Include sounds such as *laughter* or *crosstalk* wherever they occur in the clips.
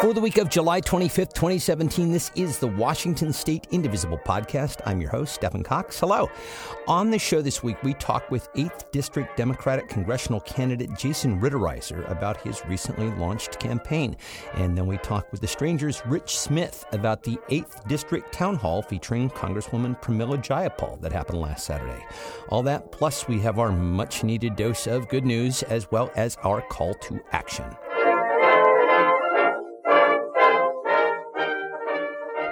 For the week of July 25th, 2017, this is the Washington State Indivisible podcast. I'm your host, Stephan Cox. Hello. On the show this week, we talk with 8th District Democratic congressional candidate Jason Rittereiser about his recently launched campaign. And then we talk with the Stranger's Rich Smith about the 8th District Town Hall featuring Congresswoman Pramila Jayapal that happened last Saturday. All that, plus we have our much needed dose of good news as well as our call to action.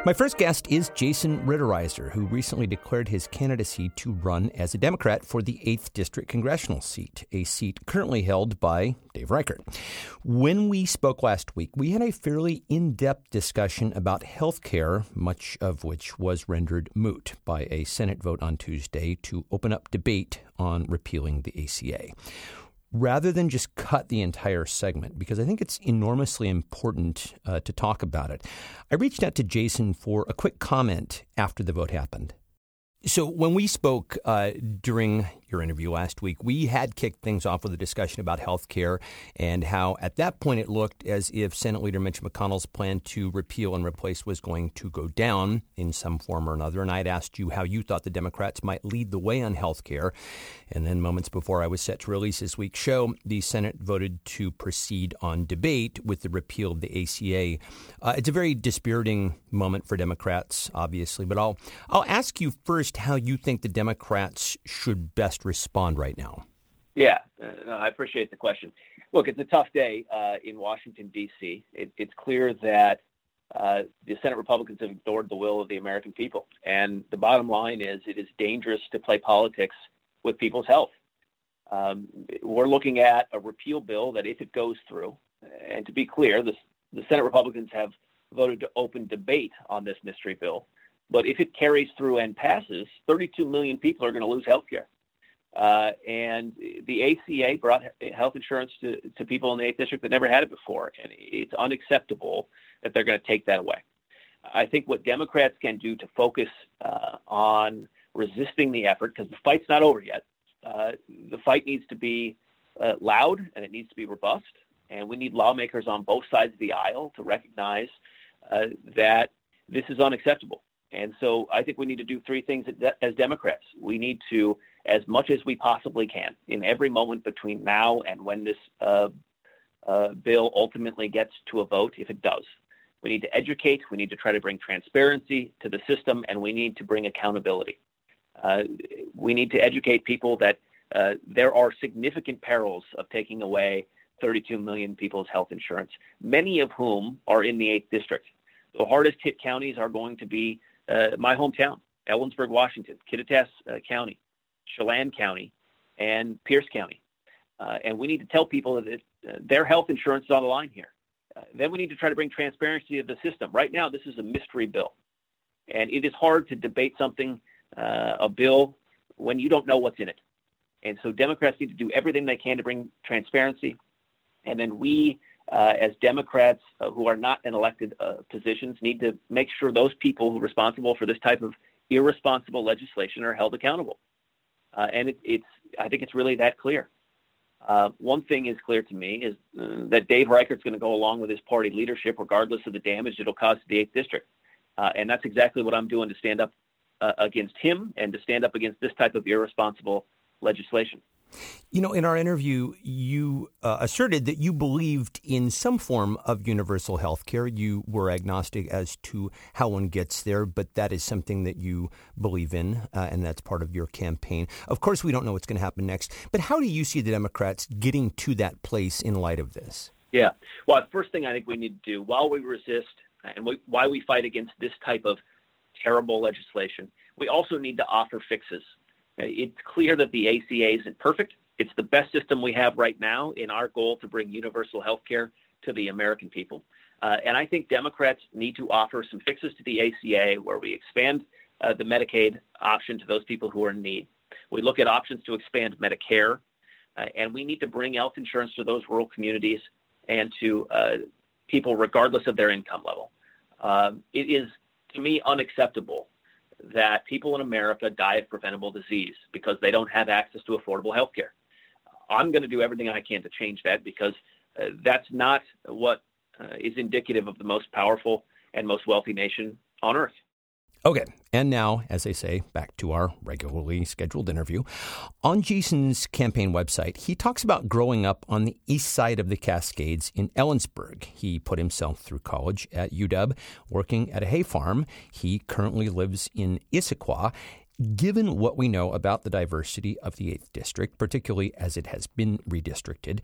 My first guest is Jason Rittereiser, who recently declared his candidacy to run as a Democrat for the 8th District congressional seat, a seat currently held by Dave Reichert. When we spoke last week, we had a fairly in depth discussion about health care, much of which was rendered moot by a Senate vote on Tuesday to open up debate on repealing the ACA rather than just cut the entire segment, because I think it's enormously important uh, to talk about it, I reached out to Jason for a quick comment after the vote happened. So, when we spoke uh, during your interview last week, we had kicked things off with a discussion about health care and how at that point it looked as if Senate Leader Mitch McConnell's plan to repeal and replace was going to go down in some form or another. And I'd asked you how you thought the Democrats might lead the way on health care. And then, moments before I was set to release this week's show, the Senate voted to proceed on debate with the repeal of the ACA. Uh, it's a very dispiriting moment for Democrats, obviously, but I'll, I'll ask you first how you think the Democrats should best respond right now? Yeah, uh, I appreciate the question. Look, it's a tough day uh, in Washington, D.C. It, it's clear that uh, the Senate Republicans have ignored the will of the American people. And the bottom line is it is dangerous to play politics with people's health. Um, we're looking at a repeal bill that, if it goes through, and to be clear, the, the Senate Republicans have voted to open debate on this mystery bill. But if it carries through and passes, 32 million people are going to lose health care. Uh, and the ACA brought health insurance to, to people in the 8th District that never had it before. And it's unacceptable that they're going to take that away. I think what Democrats can do to focus uh, on resisting the effort, because the fight's not over yet, uh, the fight needs to be uh, loud and it needs to be robust. And we need lawmakers on both sides of the aisle to recognize uh, that this is unacceptable. And so I think we need to do three things as Democrats. We need to as much as we possibly can in every moment between now and when this uh, uh, bill ultimately gets to a vote, if it does. We need to educate, we need to try to bring transparency to the system, and we need to bring accountability. Uh, we need to educate people that uh, there are significant perils of taking away 32 million people's health insurance, many of whom are in the 8th District. The hardest hit counties are going to be uh, my hometown, Ellensburg, Washington, Kittitas uh, County, Chelan County, and Pierce County. Uh, and we need to tell people that uh, their health insurance is on the line here. Uh, then we need to try to bring transparency to the system. Right now, this is a mystery bill. And it is hard to debate something, uh, a bill, when you don't know what's in it. And so Democrats need to do everything they can to bring transparency. And then we, uh, as Democrats uh, who are not in elected positions, need to make sure those people who are responsible for this type of irresponsible legislation are held accountable. Uh, and it, it's I think it's really that clear. Uh, one thing is clear to me is uh, that Dave Reichert's going to go along with his party leadership, regardless of the damage it'll cause to the eighth district, uh, and that's exactly what I'm doing to stand up uh, against him and to stand up against this type of irresponsible legislation. You know, in our interview, you uh, asserted that you believed in some form of universal health care. You were agnostic as to how one gets there, but that is something that you believe in, uh, and that's part of your campaign. Of course, we don't know what's going to happen next, but how do you see the Democrats getting to that place in light of this? Yeah. Well, first thing I think we need to do while we resist and we, why we fight against this type of terrible legislation, we also need to offer fixes. It's clear that the ACA isn't perfect. It's the best system we have right now in our goal to bring universal health care to the American people. Uh, and I think Democrats need to offer some fixes to the ACA where we expand uh, the Medicaid option to those people who are in need. We look at options to expand Medicare, uh, and we need to bring health insurance to those rural communities and to uh, people regardless of their income level. Um, it is, to me, unacceptable that people in America die of preventable disease because they don't have access to affordable health care. I'm going to do everything I can to change that because uh, that's not what uh, is indicative of the most powerful and most wealthy nation on earth. Okay, and now, as they say, back to our regularly scheduled interview. On Jason's campaign website, he talks about growing up on the east side of the Cascades in Ellensburg. He put himself through college at UW, working at a hay farm. He currently lives in Issaquah. Given what we know about the diversity of the 8th District, particularly as it has been redistricted,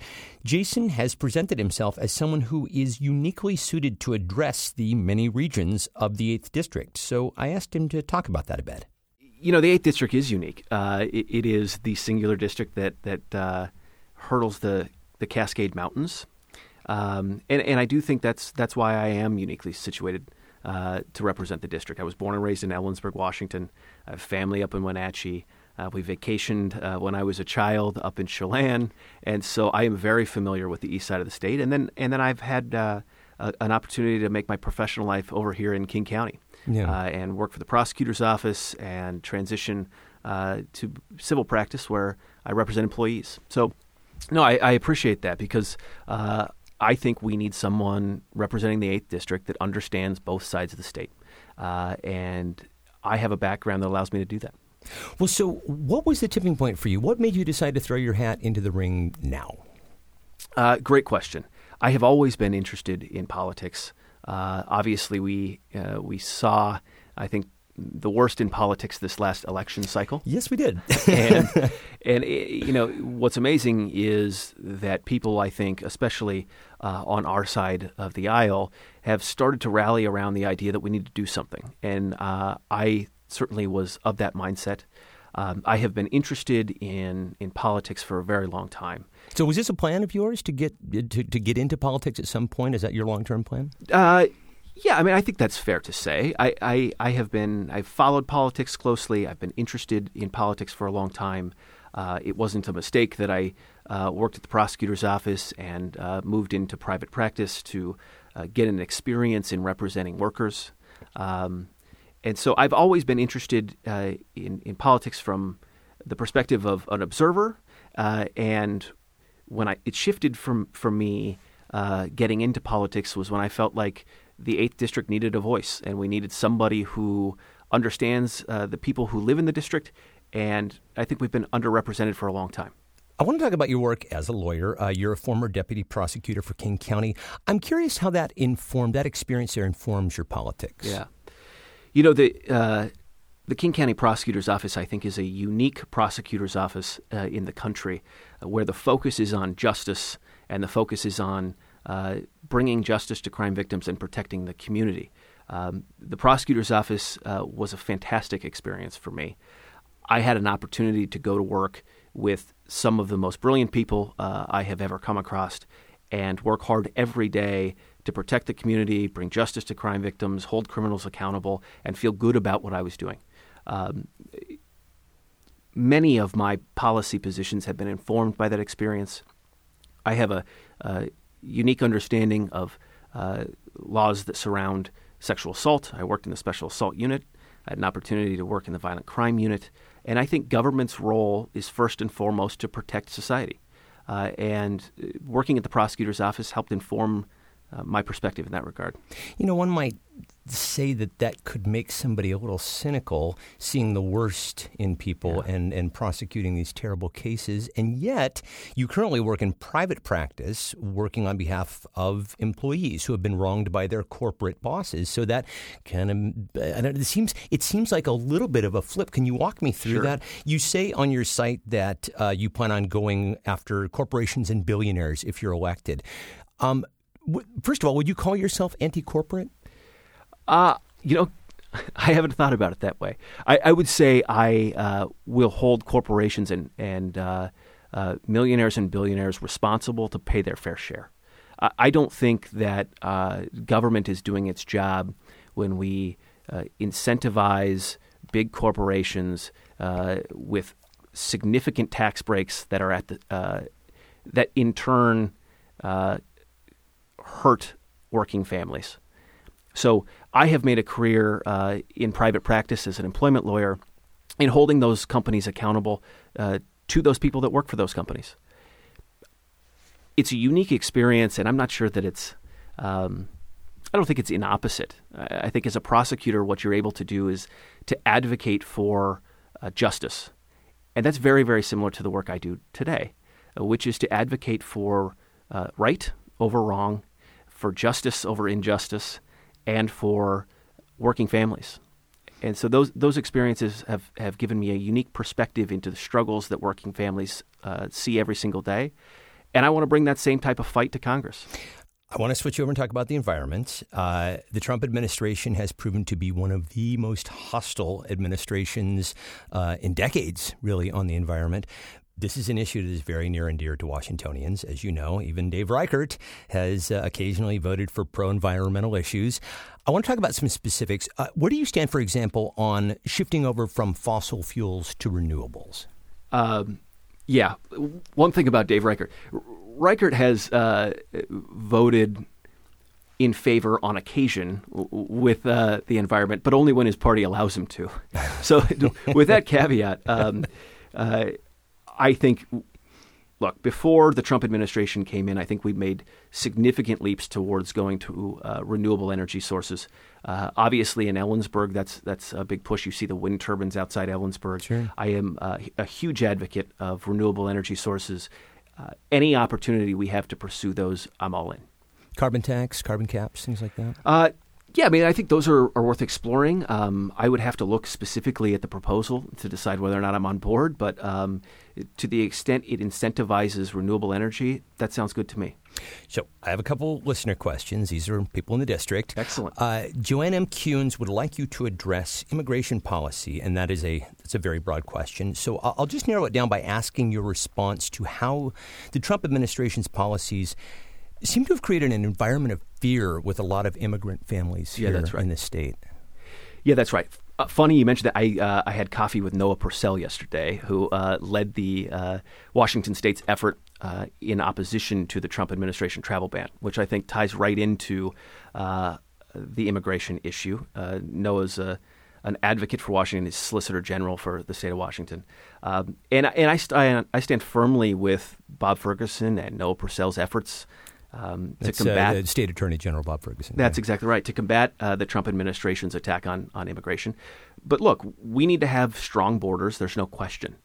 Jason has presented himself as someone who is uniquely suited to address the many regions of the 8th District. So I asked him to talk about that a bit. You know, the 8th District is unique. Uh, it, it is the singular district that, that uh, hurdles the, the Cascade Mountains. Um, and, and I do think that's, that's why I am uniquely situated uh, to represent the district. I was born and raised in Ellensburg, Washington. I have family up in Wenatchee. Uh, we vacationed uh, when I was a child up in Chelan, and so I am very familiar with the east side of the state. And then, and then I've had uh, a, an opportunity to make my professional life over here in King County, yeah. Uh, and work for the prosecutor's office and transition uh, to civil practice where I represent employees. So, no, I, I appreciate that because uh, I think we need someone representing the 8th District that understands both sides of the state. Uh, and I have a background that allows me to do that. Well, so what was the tipping point for you? What made you decide to throw your hat into the ring now? Uh, great question. I have always been interested in politics. Uh, obviously, we uh, we saw, I think, the worst in politics this last election cycle. Yes, we did. and *laughs* and eh, you know what's amazing is that people, I think, especially uh, on our side of the aisle, have started to rally around the idea that we need to do something. And uh, I certainly was of that mindset. Um, I have been interested in in politics for a very long time. So, was this a plan of yours to get to, to get into politics at some point? Is that your long term plan? Uh, yeah, I mean, I think that's fair to say. I, I, I, have been, I've followed politics closely. I've been interested in politics for a long time. Uh, it wasn't a mistake that I uh, worked at the prosecutor's office and uh, moved into private practice to uh, get an experience in representing workers. Um, and so I've always been interested uh, in, in politics from the perspective of an observer. Uh, and when I, it shifted from, for me, getting into politics was when I felt like the 8th District needed a voice, and we needed somebody who understands uh, the people who live in the district, and I think we've been underrepresented for a long time. I want to talk about your work as a lawyer. Uh, you're a former deputy prosecutor for King County. I'm curious how that informed, that experience there informs your politics. Yeah. You know, the, uh, the King County Prosecutor's Office, I think, is a unique prosecutor's office uh, in the country uh, where the focus is on justice and the focus is on uh, bringing justice to crime victims and protecting the community. Um, the prosecutor's office uh, was a fantastic experience for me. I had an opportunity to go to work with some of the most brilliant people uh, I have ever come across and work hard every day to protect the community, bring justice to crime victims, hold criminals accountable, and feel good about what I was doing. Um, many of my policy positions have been informed by that experience. I have a, a unique understanding of uh, laws that surround sexual assault. I worked in the special assault unit. I had an opportunity to work in the violent crime unit. And I think government's role is first and foremost to protect society. Uh, and uh, working at the prosecutor's office helped inform uh, my perspective in that regard. You know, one might say that that could make somebody a little cynical, seeing the worst in people yeah. and, and prosecuting these terrible cases. And yet, you currently work in private practice, working on behalf of employees who have been wronged by their corporate bosses. So that kind of it seems it seems like a little bit of a flip. Can you walk me through sure. that? You say on your site that uh, you plan on going after corporations and billionaires if you're elected. Um, first of all, would you call yourself anti-corporate? Uh, you know, *laughs* I haven't thought about it that way. I, I would say I uh, will hold corporations and, and uh, uh, millionaires and billionaires responsible to pay their fair share. I, I don't think that uh, government is doing its job when we uh, incentivize big corporations uh, with significant tax breaks that are at the that in turn hurt working families. So I have made a career uh, in private practice as an employment lawyer in holding those companies accountable uh, to those people that work for those companies. It's a unique experience, and I'm not sure that it's Um, I don't think it's inopposite. opposite. I think as a prosecutor, what you're able to do is to advocate for uh, justice, and that's very, very similar to the work I do today, uh, which is to advocate for uh, right over wrong, for justice over injustice, and for working families. And so those those experiences have, have given me a unique perspective into the struggles that working families uh, see every single day. And I want to bring that same type of fight to Congress. I want to switch over and talk about the environment. Uh, the Trump administration has proven to be one of the most hostile administrations uh, in decades, really, on the environment. This is an issue that is very near and dear to Washingtonians. As you know, even Dave Reichert has uh, occasionally voted for pro environmental issues. I want to talk about some specifics. Uh, where do you stand, for example, on shifting over from fossil fuels to renewables? Um, yeah. One thing about Dave Reichert Reichert has uh, voted in favor on occasion with uh, the environment, but only when his party allows him to. *laughs* So, with that caveat, um, uh, I think, look, before the Trump administration came in, I think we made significant leaps towards going to uh, renewable energy sources. Uh, obviously, in Ellensburg, that's that's a big push. You see the wind turbines outside Ellensburg. Sure. I am uh, a huge advocate of renewable energy sources uh, any opportunity we have to pursue those, I'm all in. Carbon tax, carbon caps, things like that? Yeah, I mean, I think those are, are worth exploring. Um, I would have to look specifically at the proposal to decide whether or not I'm on board, but um, to the extent it incentivizes renewable energy, that sounds good to me. So I have a couple listener questions. These are people in the district. Excellent. Uh, Joanne M. Kuhns would like you to address immigration policy, and that is a that's a very broad question. So I'll just narrow it down by asking your response to how the Trump administration's policies seem to have created an environment of fear with a lot of immigrant families yeah, here right. in this state. Yeah, that's right. Uh, funny you mentioned that. I uh, I had coffee with Noah Purcell yesterday, who uh, led the uh, Washington State's effort uh, in opposition to the Trump administration travel ban, which I think ties right into uh, the immigration issue. Noah's a an advocate for Washington, he's Solicitor General for the state of Washington, um, and and I, st- I stand firmly with Bob Ferguson and Noah Purcell's efforts um, to combat uh, State Attorney General Bob Ferguson. That's yeah. exactly right to combat uh, the Trump administration's attack on on immigration. But look, we need to have strong borders. There's no question.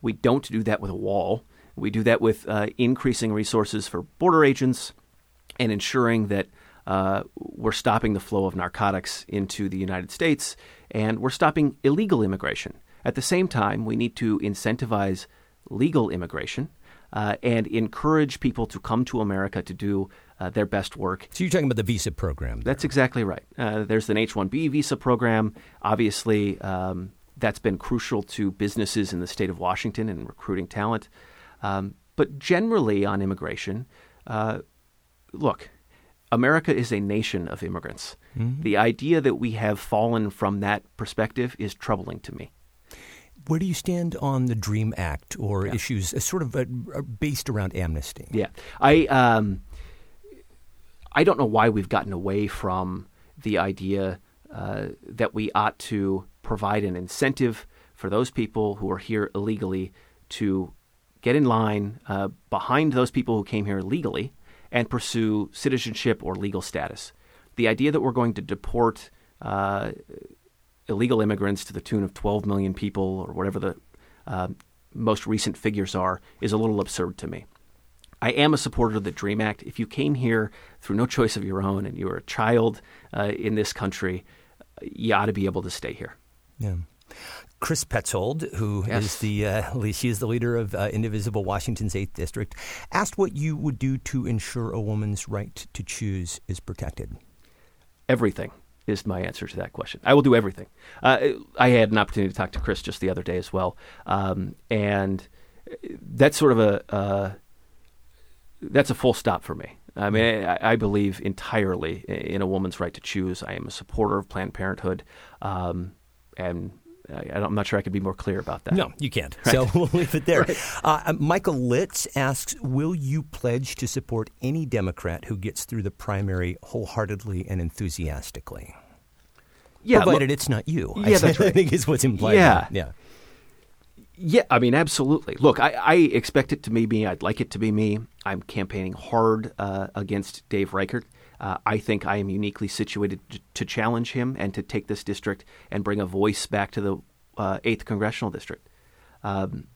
We don't do that with a wall. We do that with uh, increasing resources for border agents and ensuring that uh, we're stopping the flow of narcotics into the United States and we're stopping illegal immigration. At the same time, we need to incentivize legal immigration uh, and encourage people to come to America to do uh, their best work. So you're talking about the visa program? There. That's exactly right. Uh, there's an H-1B visa program. Obviously, um, that's been crucial to businesses in the state of Washington and recruiting talent. Um, but generally on immigration, uh, look, America is a nation of immigrants. Mm-hmm. The idea that we have fallen from that perspective is troubling to me. Where do you stand on the Dream Act or yeah. issues uh, sort of uh, based around amnesty? Yeah, I um, I don't know why we've gotten away from the idea uh, that we ought to provide an incentive for those people who are here illegally to get in line uh, behind those people who came here legally and pursue citizenship or legal status. The idea that we're going to deport uh, illegal immigrants to the tune of 12 million people or whatever the uh, most recent figures are is a little absurd to me. I am a supporter of the DREAM Act. If you came here through no choice of your own and you were a child uh, in this country, you ought to be able to stay here. Yeah. Chris Petzold, who yes. is the uh, *laughs* she is the leader of uh, Indivisible Washington's Eighth District, asked what you would do to ensure a woman's right to choose is protected. Everything is my answer to that question. I will do everything. Uh, I had an opportunity to talk to Chris just the other day as well, um, and that's sort of a uh, that's a full stop for me. I mean, I, I, believe entirely in a woman's right to choose. I am a supporter of Planned Parenthood, um, and I, am not sure I could be more clear about that. No, you can't. Right. So *laughs* we'll leave it there. *laughs* right. uh, Michael Litz asks Will you pledge to support any Democrat who gets through the primary wholeheartedly and enthusiastically? Yeah, Provided look, it's not you. Yeah, that's right. *laughs* I think is what's implied. Yeah. Yeah. Yeah, I mean, absolutely. Look, I, I, expect it to be me. I'd like it to be me. I'm campaigning hard uh, against Dave Reichert. Uh, I think I am uniquely situated to, challenge him and to take this district and bring a voice back to the uh, 8th Congressional District. Um,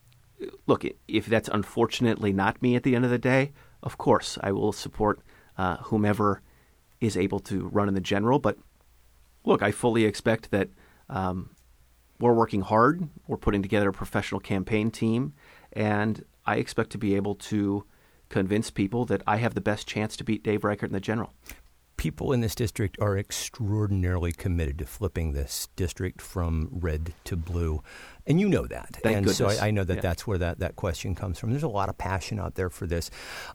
look, if that's unfortunately not me at the end of the day, of course, I will support uh, whomever is able to run in the general. But look, I fully expect that um, we're working hard. We're putting together a professional campaign team, and I expect to be able to convince people that I have the best chance to beat Dave Reichert in the general people in this district are extraordinarily committed to flipping this district from red to blue. And you know that. Thank and goodness. so I, I know that yeah. that's where that, that question comes from. There's a lot of passion out there for this.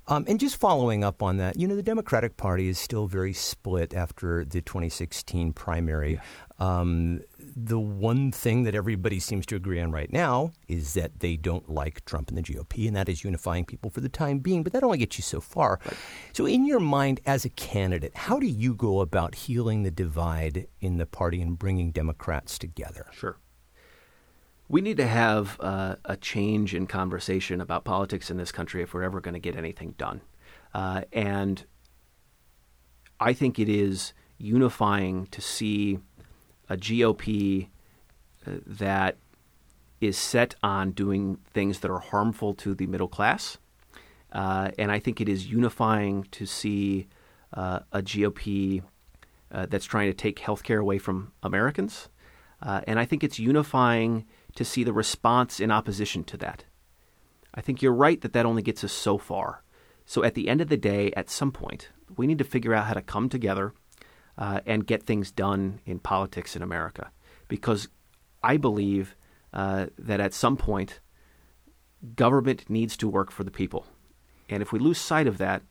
Um, and just following up on that, you know, the Democratic Party is still very split after the 2016 primary. Yeah. Um, the one thing that everybody seems to agree on right now is that they don't like Trump and the GOP, and that is unifying people for the time being. But that only gets you so far. Right. So, in your mind as a candidate, how do you go about healing the divide in the party and bringing Democrats together? Sure. We need to have uh, a change in conversation about politics in this country if we're ever going to get anything done. Uh, and I think it is unifying to see a GOP uh, that is set on doing things that are harmful to the middle class. Uh, and I think it is unifying to see uh, a GOP uh, that's trying to take health care away from Americans. Uh, and I think it's unifying to see the response in opposition to that. I think you're right that that only gets us so far. So at the end of the day, at some point, we need to figure out how to come together uh, and get things done in politics in America. Because I believe uh, that at some point, government needs to work for the people. And if we lose sight of that,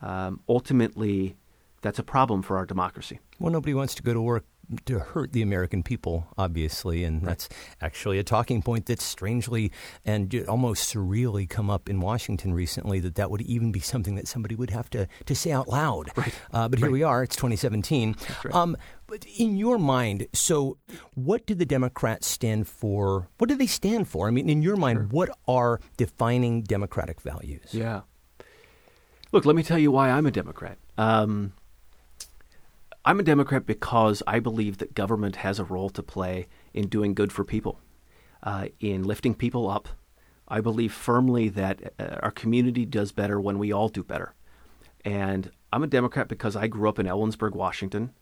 um, ultimately, that's a problem for our democracy. Well, nobody wants to go to work to hurt the American people, obviously, and right. that's actually a talking point that's strangely and almost surreally come up in Washington recently. That that would even be something that somebody would have to to say out loud. Right. Uh, but here right. we are. It's 2017. Right. Um, but in your mind, so what do the Democrats stand for? What do they stand for? I mean, in your mind, sure. what are defining Democratic values? Yeah. Look, let me tell you why I'm a Democrat. Um, I'm a Democrat because I believe that government has a role to play in doing good for people, uh, in lifting people up. I believe firmly that uh, our community does better when we all do better. And I'm a Democrat because I grew up in Ellensburg, Washington,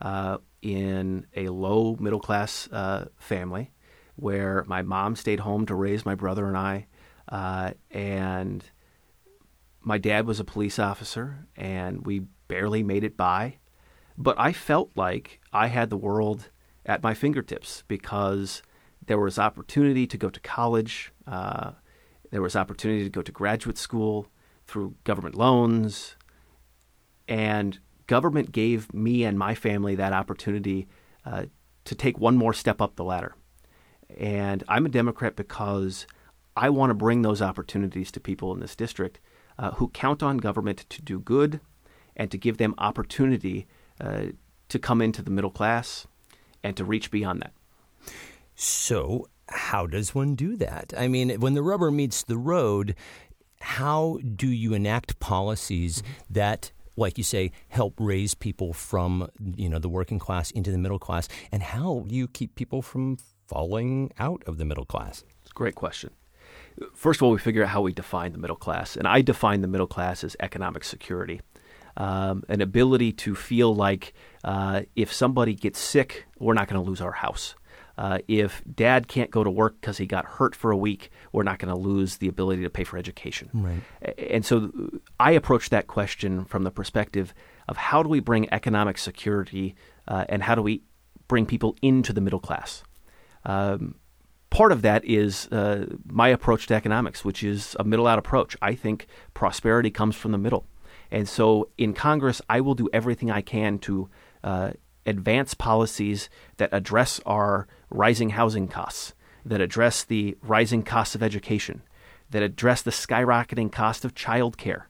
uh, in a low middle class uh, family where my mom stayed home to raise my brother and I. Uh, and my dad was a police officer, and we barely made it by. But I felt like I had the world at my fingertips because there was opportunity to go to college, uh, there was opportunity to go to graduate school through government loans, and government gave me and my family that opportunity uh, to take one more step up the ladder. And I'm a Democrat because I want to bring those opportunities to people in this district uh, who count on government to do good and to give them opportunity uh, to come into the middle class and to reach beyond that. So, how does one do that? I mean, when the rubber meets the road, how do you enact policies mm-hmm. that like you say, help raise people from you know the working class into the middle class, and how do you keep people from falling out of the middle class? It's a great question. First of all, we figure out how we define the middle class, and I define the middle class as economic security um, an ability to feel like uh, if somebody gets sick, we're not going to lose our house. Uh, if dad can't go to work because he got hurt for a week, we're not going to lose the ability to pay for education. Right. And so I approach that question from the perspective of how do we bring economic security uh, and how do we bring people into the middle class? Um, part of that is uh, my approach to economics, which is a middle out approach. I think prosperity comes from the middle. And so in Congress, I will do everything I can to uh, advance policies that address our rising housing costs, that address the rising costs of education, that address the skyrocketing cost of childcare,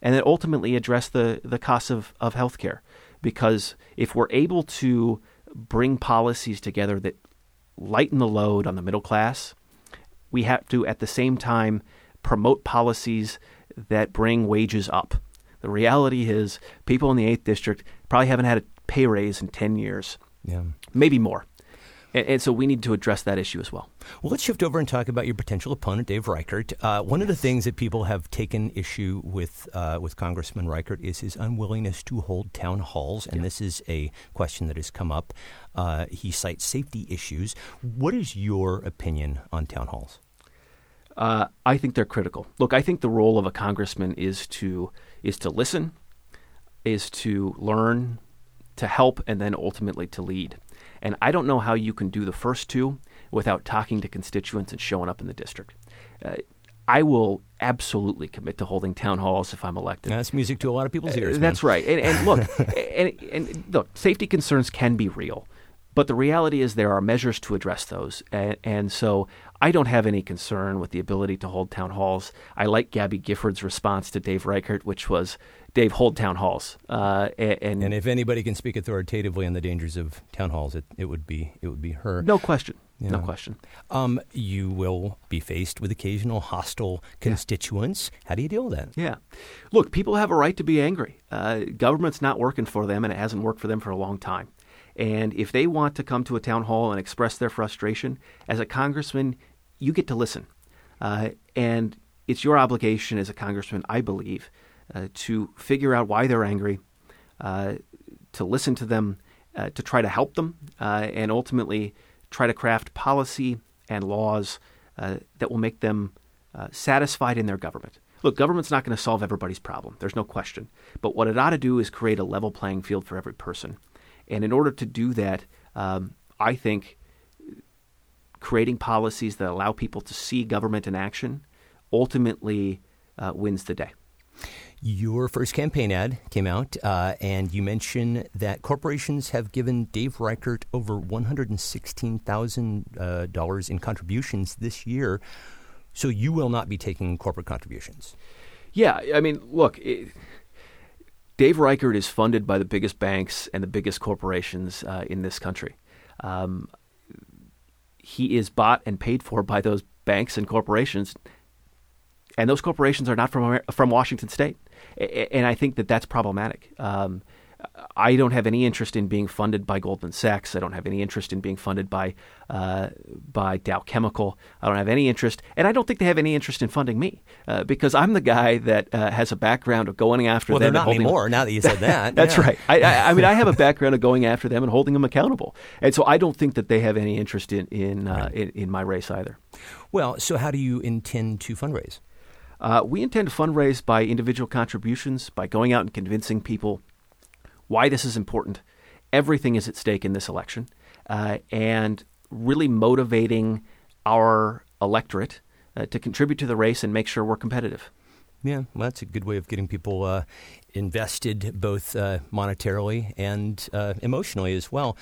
and that ultimately address the, the cost of, of health care. Because if we're able to bring policies together that lighten the load on the middle class we have to at the same time promote policies that bring wages up. The reality is, people in the 8th District probably haven't had a pay raise in 10 years. Yeah. Maybe more. And, and, so we need to address that issue as well. Well, let's shift over and talk about your potential opponent, Dave Reichert. Uh, one yes. of the things that people have taken issue with uh, with Congressman Reichert is his unwillingness to hold town halls, and yeah. this is a question that has come up. Uh, he cites safety issues. What is your opinion on town halls? Uh, I think they're critical. Look, I think the role of a congressman is to is to listen, is to learn, to help, and then ultimately to lead. And I don't know how you can do the first two without talking to constituents and showing up in the district. Uh, I will absolutely commit to holding town halls if I'm elected. That's music to a lot of people's ears. Uh, that's right. And, and look, *laughs* and, and, look, safety concerns can be real, but the reality is there are measures to address those. And, and so I don't have any concern with the ability to hold town halls. I like Gabby Giffords' response to Dave Reichert, which was, Dave, hold town halls. Uh, and, and if anybody can speak authoritatively on the dangers of town halls, it, it would be it would be her. No question. Yeah. No question. Um, you will be faced with occasional hostile constituents. Yeah. How do you deal with that? Yeah. Look, people have a right to be angry. Uh, government's not working for them, and it hasn't worked for them for a long time. And if they want to come to a town hall and express their frustration, as a congressman, you get to listen. Uh, and it's your obligation as a congressman, I believe, uh, to figure out why they're angry, uh, to listen to them, uh, to try to help them, uh, and ultimately try to craft policy and laws uh, that will make them satisfied in their government. Look, government's not going to solve everybody's problem. There's no question. But what it ought to do is create a level playing field for every person. And in order to do that, um, I think creating policies that allow people to see government in action ultimately uh, wins the day. Your first campaign ad came out, uh, and you mentioned that corporations have given Dave Reichert over $116,000 uh, in contributions this year. So you will not be taking corporate contributions. Yeah, I mean, look, it, Dave Reichert is funded by the biggest banks and the biggest corporations uh, in this country. Um, he is bought and paid for by those banks and corporations, and those corporations are not from from Washington State, and I think that that's problematic. Um, I don't have any interest in being funded by Goldman Sachs. I don't have any interest in being funded by uh, by Dow Chemical. I don't have any interest, and I don't think they have any interest in funding me uh, because I'm the guy that uh, has a background of going after well, them. Well, they're not anymore. now that you said that, *laughs* that's yeah. right. I, I, I, mean, I have a background of going after them and holding them accountable, and so I don't think that they have any interest in in, uh, right. in, in my race either. Well, so how do you intend to fundraise? Uh, we intend to fundraise by individual contributions, by going out and convincing people why this is important. Everything is at stake in this election, uh, and really motivating our electorate uh, to contribute to the race and make sure we're competitive. Yeah, well, that's a good way of getting people uh, invested both uh, monetarily and uh, emotionally as well.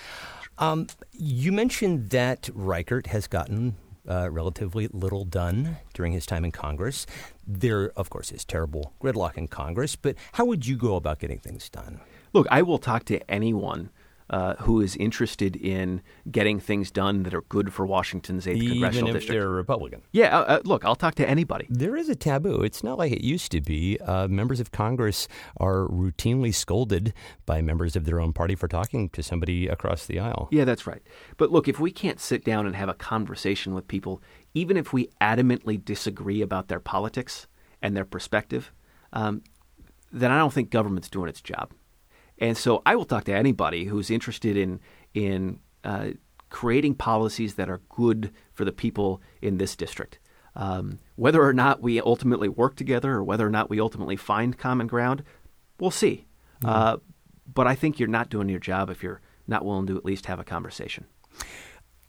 Um, you mentioned that Reichert has gotten uh, relatively little done during his time in Congress. There, of course, is terrible gridlock in Congress, but how would you go about getting things done? Look, I will talk to anyone uh, who is interested in getting things done that are good for Washington's 8th Even congressional if district. they're a Republican. Yeah, uh, uh, look, I'll talk to anybody. There is a taboo. It's not like it used to be. Uh, members of Congress are routinely scolded by members of their own party for talking to somebody across the aisle. Yeah, that's right. But look, if we can't sit down and have a conversation with people, even if we adamantly disagree about their politics and their perspective, um, then I don't think government's doing its job. And so I will talk to anybody who's interested in in uh, creating policies that are good for the people in this district. Um, whether or not we ultimately work together or whether or not we ultimately find common ground, we'll see. Mm-hmm. Uh, but I think you're not doing your job if you're not willing to at least have a conversation.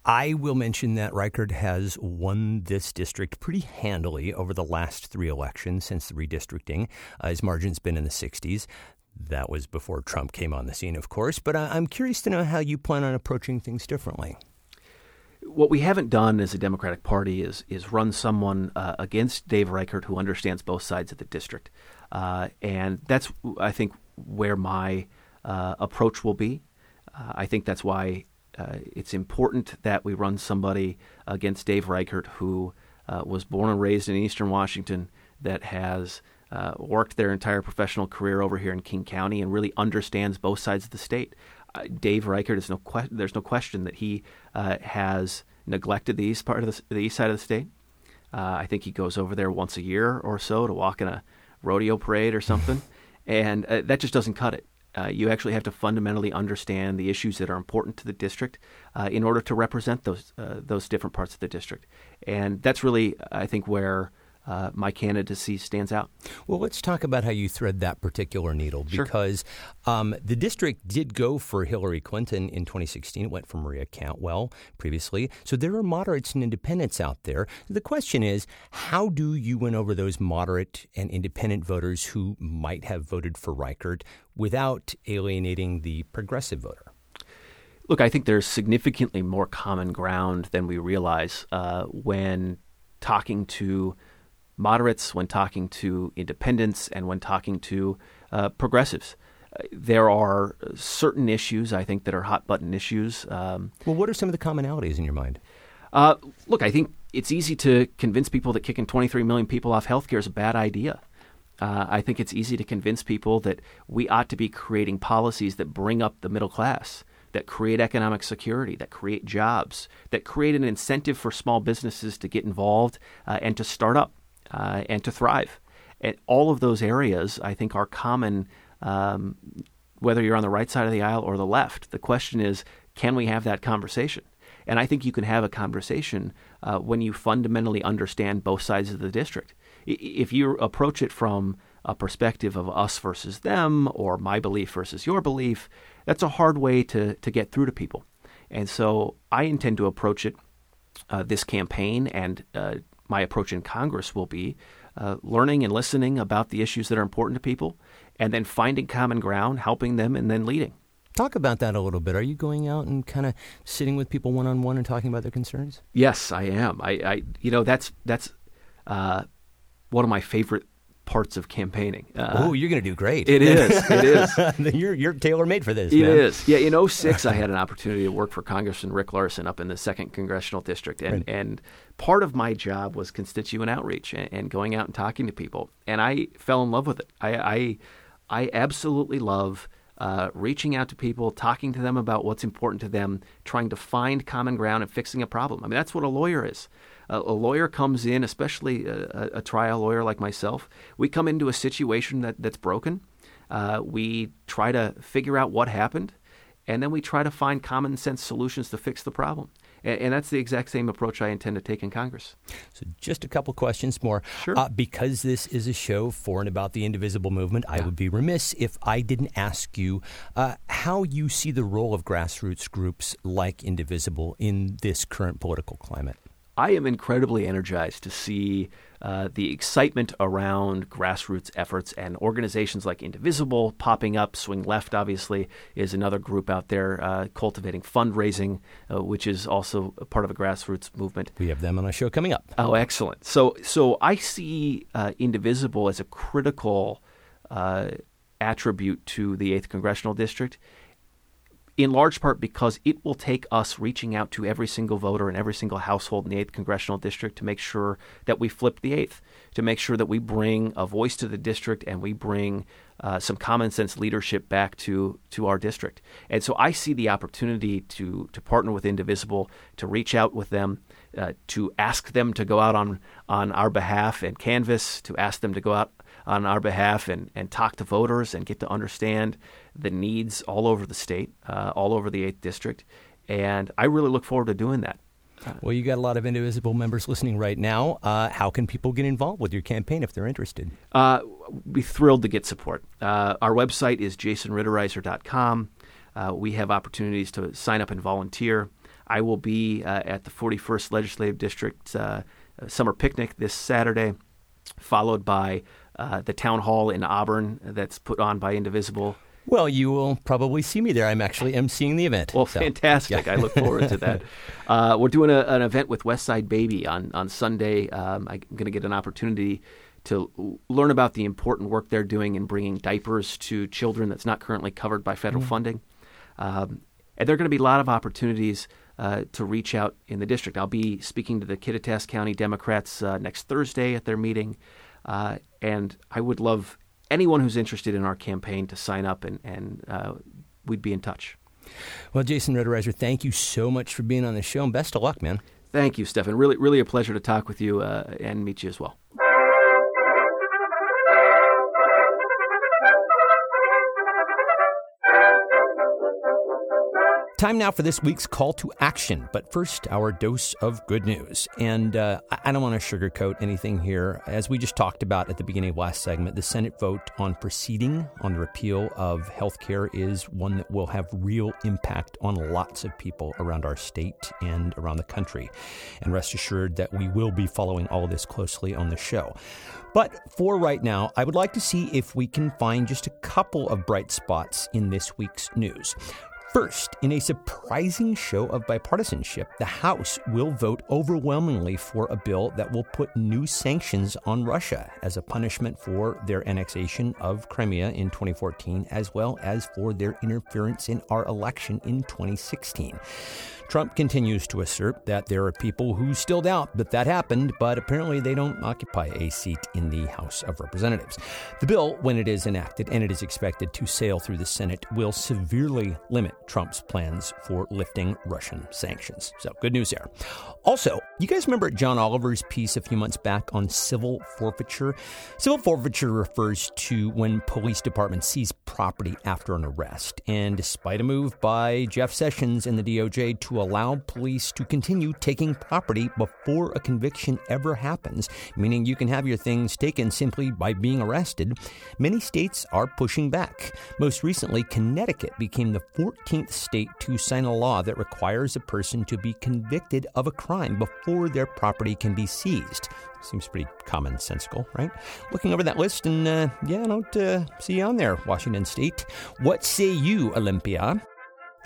I will mention that Reichert has won this district pretty handily over the last three elections since the redistricting. Uh, his margin's been in the 60s. That was before Trump came on the scene, of course, but I'm curious to know how you plan on approaching things differently. What we haven't done as a Democratic Party is is run someone uh, against Dave Reichert who understands both sides of the district, uh, and that's I think where my uh, approach will be. Uh, I think that's why uh, it's important that we run somebody against Dave Reichert who uh, was born and raised in Eastern Washington, that has uh, worked their entire professional career over here in King County and really understands both sides of the state. Uh, Dave Reichert is no que- there's no question that he uh, has neglected the east part of the, the east side of the state. Uh, I think he goes over there once a year or so to walk in a rodeo parade or something, *laughs* and uh, that just doesn't cut it. Uh, you actually have to fundamentally understand the issues that are important to the district uh, in order to represent those uh, those different parts of the district, and that's really, I think, where uh, my candidacy stands out. Well, let's talk about how you thread that particular needle because sure. um, the district did go for Hillary Clinton in 2016. It went for Maria Cantwell previously. So there are moderates and independents out there. The question is, how do you win over those moderate and independent voters who might have voted for Reichert without alienating the progressive voter? Look, I think there's significantly more common ground than we realize uh, when talking to moderates, when talking to independents, and when talking to uh, progressives. There are certain issues, I think, that are hot button issues. Um, well, what are some of the commonalities in your mind? Uh, look, I think it's easy to convince people that kicking 23 million people off healthcare is a bad idea. Uh, I think it's easy to convince people that we ought to be creating policies that bring up the middle class, that create economic security, that create jobs, that create an incentive for small businesses to get involved uh, and to start up uh, and to thrive. And all of those areas, I think, are common, um, whether you're on the right side of the aisle or the left. The question is, can we have that conversation? And I think you can have a conversation uh, when you fundamentally understand both sides of the district. If you approach it from a perspective of us versus them or my belief versus your belief, that's a hard way to, to get through to people. And so I intend to approach it, uh, this campaign, and uh, my approach in Congress will be uh, learning and listening about the issues that are important to people, and then finding common ground, helping them, and then leading. Talk about that a little bit. Are you going out and kind of sitting with people one on one and talking about their concerns? Yes, I am. I, I you know, that's that's uh, one of my favorite parts of campaigning. Uh, oh, you're going to do great. It is. *laughs* It is. *laughs* you're you're tailor made for this. It man. is. Yeah. In 06, *laughs* I had an opportunity to work for Congressman Rick Larsen up in the second congressional district, and right. and part of my job was constituent outreach and, and, going out and talking to people, and I fell in love with it. I I, I absolutely love. Uh, reaching out to people, talking to them about what's important to them, trying to find common ground and fixing a problem. I mean, that's what a lawyer is a, a lawyer comes in, especially a, a, trial lawyer like myself, we come into a situation that, that's broken. Uh, we try to figure out what happened, and then we try to find common sense solutions to fix the problem. And, and that's the exact same approach I intend to take in Congress. So, just a couple questions more. Sure. Uh, because this is a show for and about the indivisible movement, yeah. I would be remiss if I didn't ask you uh, how you see the role of grassroots groups like Indivisible in this current political climate. I am incredibly energized to see uh, the excitement around grassroots efforts and organizations like Indivisible popping up. Swing Left, obviously, is another group out there uh, cultivating fundraising, uh, which is also part of a grassroots movement. We have them on our show coming up. Oh, excellent! So, so I see uh, Indivisible as a critical uh, attribute to the Eighth Congressional District in large part because it will take us reaching out to every single voter in every single household in the 8th congressional district to make sure that we flip the 8th, to make sure that we bring a voice to the district and we bring uh, some common sense leadership back to, to our district. And so I see the opportunity to, to partner with Indivisible, to reach out with them, uh, to ask them to go out on, on our behalf and canvass, to ask them to go out on our behalf and, and talk to voters and get to understand the needs all over the state, uh, all over the 8th District. And I really look forward to doing that. Well, you got a lot of Indivisible members listening right now. Uh, how can people get involved with your campaign if they're interested? Uh, be thrilled to get support. Uh, our website is jasonrittereiser.com. Uh, we have opportunities to sign up and volunteer. I will be uh, at the 41st Legislative District uh, summer picnic this Saturday, followed by uh, the town hall in Auburn that's put on by Indivisible. Well, you will probably see me there. I'm actually emceeing the event. Well, so. fantastic. Yeah. I look forward to that. *laughs* Uh, we're doing a, an event with West Side Baby on, on Sunday. Um, I'm going to get an opportunity to learn about the important work they're doing in bringing diapers to children that's not currently covered by federal mm funding. Um, and there are going to be a lot of opportunities uh, to reach out in the district. I'll be speaking to the Kittitas County Democrats uh, next Thursday at their meeting, uh, and I would love anyone who's interested in our campaign to sign up, and, and uh, we'd be in touch. Well, Jason Rittereiser, thank you so much for being on the show, and best of luck, man. Thank you, Stephan. Really, really a pleasure to talk with you uh, and meet you as well. Time now for this week's call to action. But first, our dose of good news. And uh, I don't want to sugarcoat anything here. As we just talked about at the beginning of last segment, the Senate vote on proceeding on the repeal of health care is one that will have real impact on lots of people around our state and around the country. And rest assured that we will be following all this closely on the show. But for right now, I would like to see if we can find just a couple of bright spots in this week's news. First, in a surprising show of bipartisanship, the House will vote overwhelmingly for a bill that will put new sanctions on Russia as a punishment for their annexation of Crimea in 2014, as well as for their interference in our election in 2016. Trump continues to assert that there are people who still doubt that that happened, but apparently they don't occupy a seat in the House of Representatives. The bill, when it is enacted and it is expected to sail through the Senate, will severely limit Trump's plans for lifting Russian sanctions. So, good news there. Also, you guys remember John Oliver's piece a few months back on civil forfeiture? Civil forfeiture refers to when police departments seize property after an arrest. And despite a move by Jeff Sessions and the DOJ to allow police to continue taking property before a conviction ever happens, meaning you can have your things taken simply by being arrested, many states are pushing back. Most recently, Connecticut became the 14th state to sign a law that requires a person to be convicted of a crime before their property can be seized. Seems pretty commonsensical, right? Looking over that list, and uh, yeah, I don't uh, see you on there, Washington State. What say you, Olympia?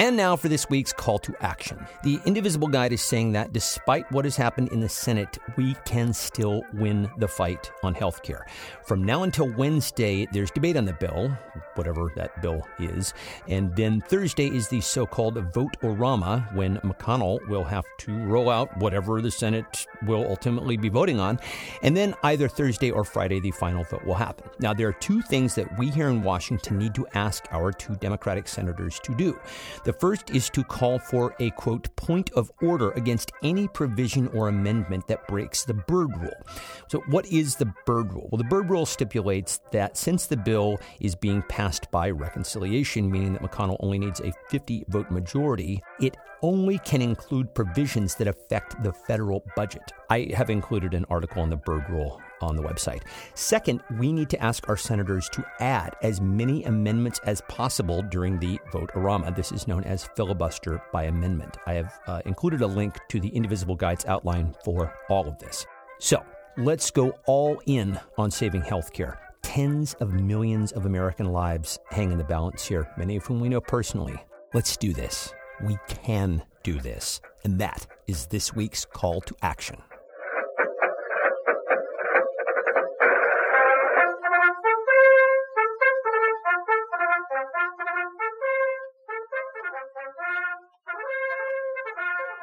And now for this week's call to action. The Indivisible Guide is saying that despite what has happened in the Senate, we can still win the fight on health care. From now until Wednesday, there's debate on the bill, whatever that bill is. And then Thursday is the so called vote-o-rama, when McConnell will have to roll out whatever the Senate will ultimately be voting on. And then either Thursday or Friday, the final vote will happen. Now, there are two things that we here in Washington need to ask our two Democratic senators to do. First is to call for a quote point of order against any provision or amendment that breaks the Byrd rule. So, what is the Byrd rule? Well, the Byrd rule stipulates that since the bill is being passed by reconciliation, meaning that McConnell only needs a 50 vote majority, it only can include provisions that affect the federal budget. I have included an article on the Byrd rule on the website. Second, we need to ask our senators to add as many amendments as possible during the vote orama. This is known as filibuster by amendment. I have uh, included a link to the Indivisible Guide's outline for all of this. So let's go all in on saving health care. Tens of millions of American lives hang in the balance here, many of whom we know personally. Let's do this. We can do this. And that is this week's call to action.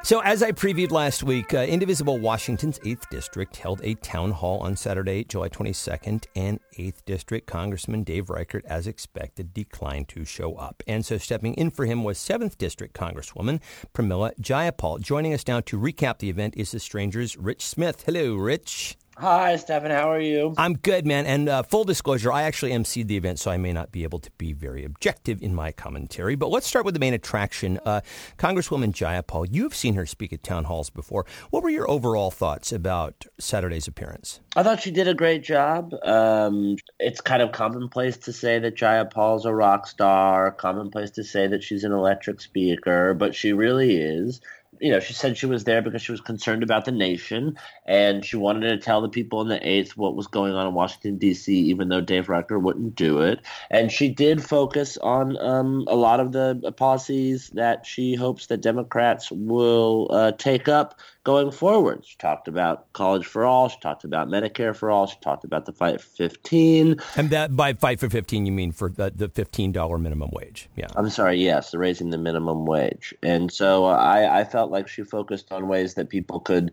So, as I previewed last week, uh, Indivisible Washington's 8th District held a town hall on Saturday, July 22nd, and 8th District Congressman Dave Reichert, as expected, declined to show up. And so, stepping in for him was 7th District Congresswoman Pramila Jayapal. Joining us now to recap the event is the Stranger's Rich Smith. Hello, Rich. Hi, Stephan. How are you? I'm good, man. And uh, full disclosure, I actually emceed the event, so I may not be able to be very objective in my commentary. But let's start with the main attraction. Uh, Congresswoman Jayapal, you have seen her speak at town halls before. What were your overall thoughts about Saturday's appearance? I thought she did a great job. Um, it's kind of commonplace to say that Jayapal's a rock star, commonplace to say that she's an electric speaker, but she really is you know, she said she was there because she was concerned about the nation and she wanted to tell the people in the 8th what was going on in Washington, D.C., even though Dave Reichert wouldn't do it. And she did focus on um, a lot of the policies that she hopes that Democrats will uh, take up going forward. She talked about college for all. She talked about Medicare for all. She talked about the fight for 15. And that by fight for 15, you mean for the, the $15 minimum wage. Yeah. I'm sorry. Yes, the raising the minimum wage. And so uh, I, I felt like she focused on ways that people could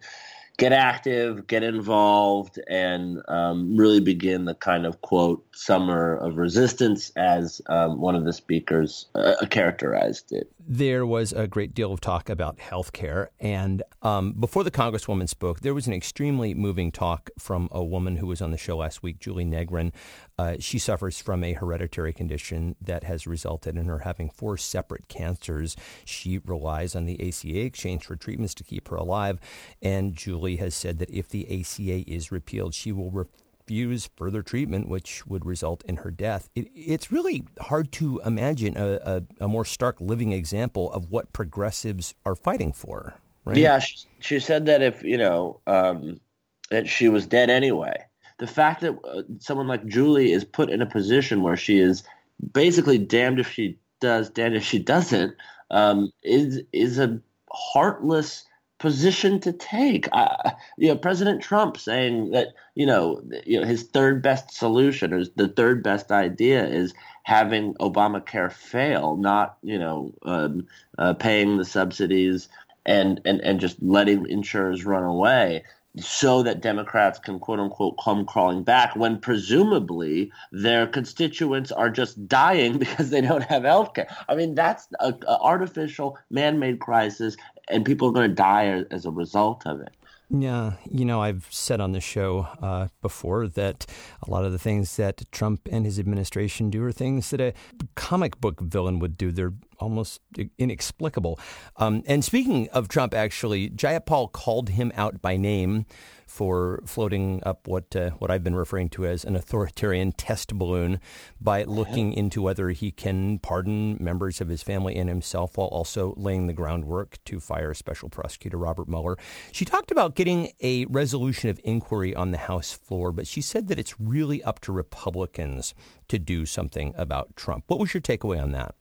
get active, get involved, and um, really begin the kind of quote summer of resistance as um, one of the speakers uh, characterized it. There was a great deal of talk about health care. And um, before the Congresswoman spoke, there was an extremely moving talk from a woman who was on the show last week, Julie Negrin. Uh, she suffers from a hereditary condition that has resulted in her having four separate cancers. She relies on the ACA exchange for treatments to keep her alive. And Julie has said that if the ACA is repealed, she will refuse further treatment, which would result in her death. It, it's really hard to imagine a, a, a, more stark living example of what progressives are fighting for. Right? Yeah, she, she said that if you know um, that she was dead anyway the fact that uh, someone like Julie is put in a position where she is basically damned if she does, damned if she doesn't, um, is is a heartless position to take. Uh, you know, President Trump saying that you know, you know, his third best solution or the third best idea is having Obamacare fail, not you know, um, uh, paying the subsidies and, and and just letting insurers run away so that Democrats can quote unquote come crawling back when presumably their constituents are just dying *laughs* because they don't have health care. I mean, that's an artificial, man made crisis, and people are going to die as a result of it. Yeah, you know, I've said on the show uh, before that a lot of the things that Trump and his administration do are things that a comic book villain would do. They're almost inexplicable. Um, and speaking of Trump, actually, Jayapal called him out by name for floating up what uh, what I've been referring to as an authoritarian test balloon by looking into whether he can pardon members of his family and himself while also laying the groundwork to fire Special Prosecutor Robert Mueller. She talked about getting a resolution of inquiry on the House floor, but she said that it's really up to Republicans to do something about Trump. What was your takeaway on that?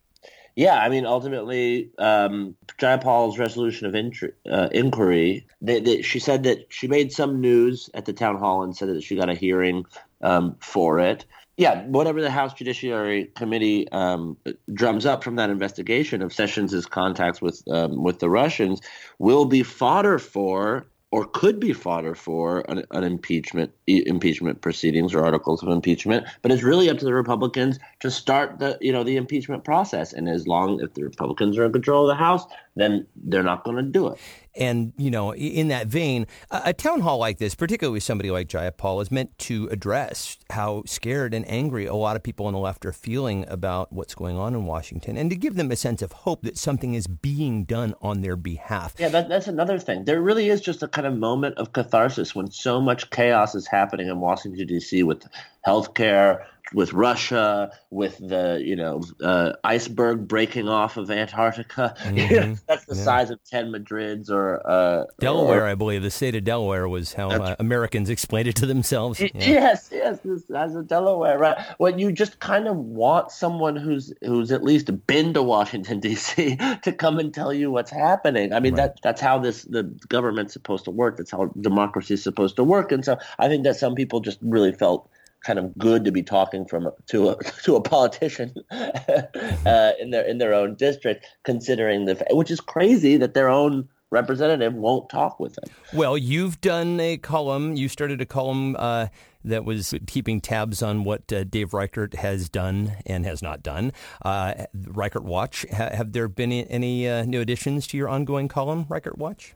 Yeah, I mean, ultimately, um, Paul's resolution of intri- uh, inquiry, they, they, she said that she made some news at the town hall and said that she got a hearing um, for it. Yeah, whatever the House Judiciary Committee um, drums up from that investigation of Sessions' contacts with um, with the Russians will be fodder for or could be fodder for an, an, impeachment impeachment proceedings or articles of impeachment. But it's really up to the Republicans to start the you know the impeachment process. And as long if the Republicans are in control of the House, then they're not going to do it. And, you know, in that vein, a, town hall like this, particularly with somebody like Jayapal, is meant to address how scared and angry a lot of people on the left are feeling about what's going on in Washington and to give them a sense of hope that something is being done on their behalf. Yeah, that, that's another thing. There really is just a kind of moment of catharsis when so much chaos is happening in Washington, D.C. with healthcare, with Russia, with the you know uh, iceberg breaking off of Antarctica. *laughs* Mm-hmm. that's the yeah. size of ten Madrids or uh, Delaware, or, I believe. The state of Delaware was how uh, Americans explained it to themselves. yeah. Yes, yes, the size of Delaware. Right. Well, you just kind of want someone who's who's at least been to Washington *laughs* D.C. to come and tell you what's happening. I mean, right. that that's how this the government's supposed to work. That's how democracy is supposed to work. And so I think that some people just really felt kind of good to be talking from to a to a *laughs* politician *laughs* uh, in their in their own district, considering the which is crazy that their own representative won't talk with them. Well, you've done a column. You started a column uh, that was keeping tabs on what uh, Dave Reichert has done and has not done. Uh, Reichert Watch. Ha- have there been any uh, new additions to your ongoing column, Reichert Watch?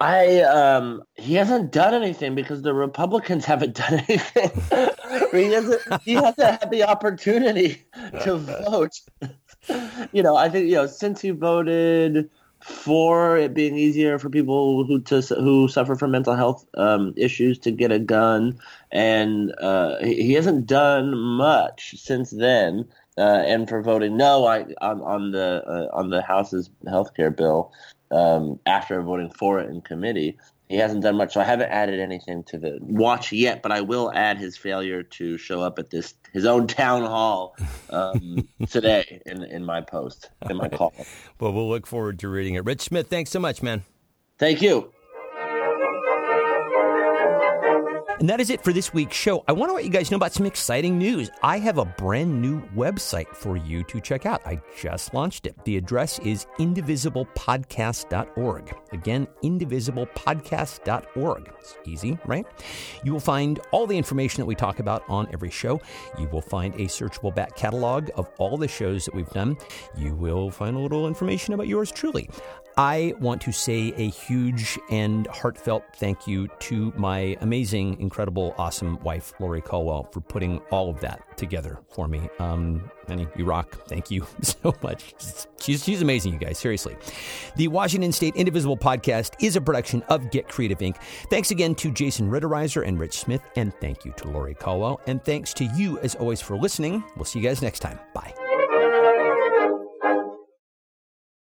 I um, he hasn't done anything because the Republicans haven't *laughs* done anything. *laughs* he hasn't he hasn't had the opportunity to vote. *laughs* you know, I think you know since he voted for it being easier for people who to who suffer from mental health um, issues to get a gun, and uh, he, he, hasn't done much since then. Uh, and for voting no I, on, on the uh, on the House's health care bill um, after voting for it in committee, he hasn't done much. So I haven't added anything to the watch yet, but I will add his failure to show up at this his own town hall um, *laughs* today in in my post in my call. Well, we'll look forward to reading it. Rich Smith, thanks so much, man. Thank you. And that is it for this week's show. I want to let you guys know about some exciting news. I have a brand new website for you to check out. I just launched it. The address is indivisiblepodcast.org. Again, indivisiblepodcast.org. It's easy, right? You will find all the information that we talk about on every show. You will find a searchable back catalog of all the shows that we've done. You will find a little information about yours truly. I want to say a huge and heartfelt thank you to my amazing, incredible, awesome wife, Lori Caldwell, for putting all of that together for me. Um, you rock. Thank you *laughs* so much. She's, she's amazing, you guys. Seriously. The Washington State Indivisible podcast is a production of Get Creative Inc. Thanks again to Jason Rittereiser and Rich Smith, and thank you to Lori Caldwell. And thanks to you, as always, for listening. We'll see you guys next time. Bye.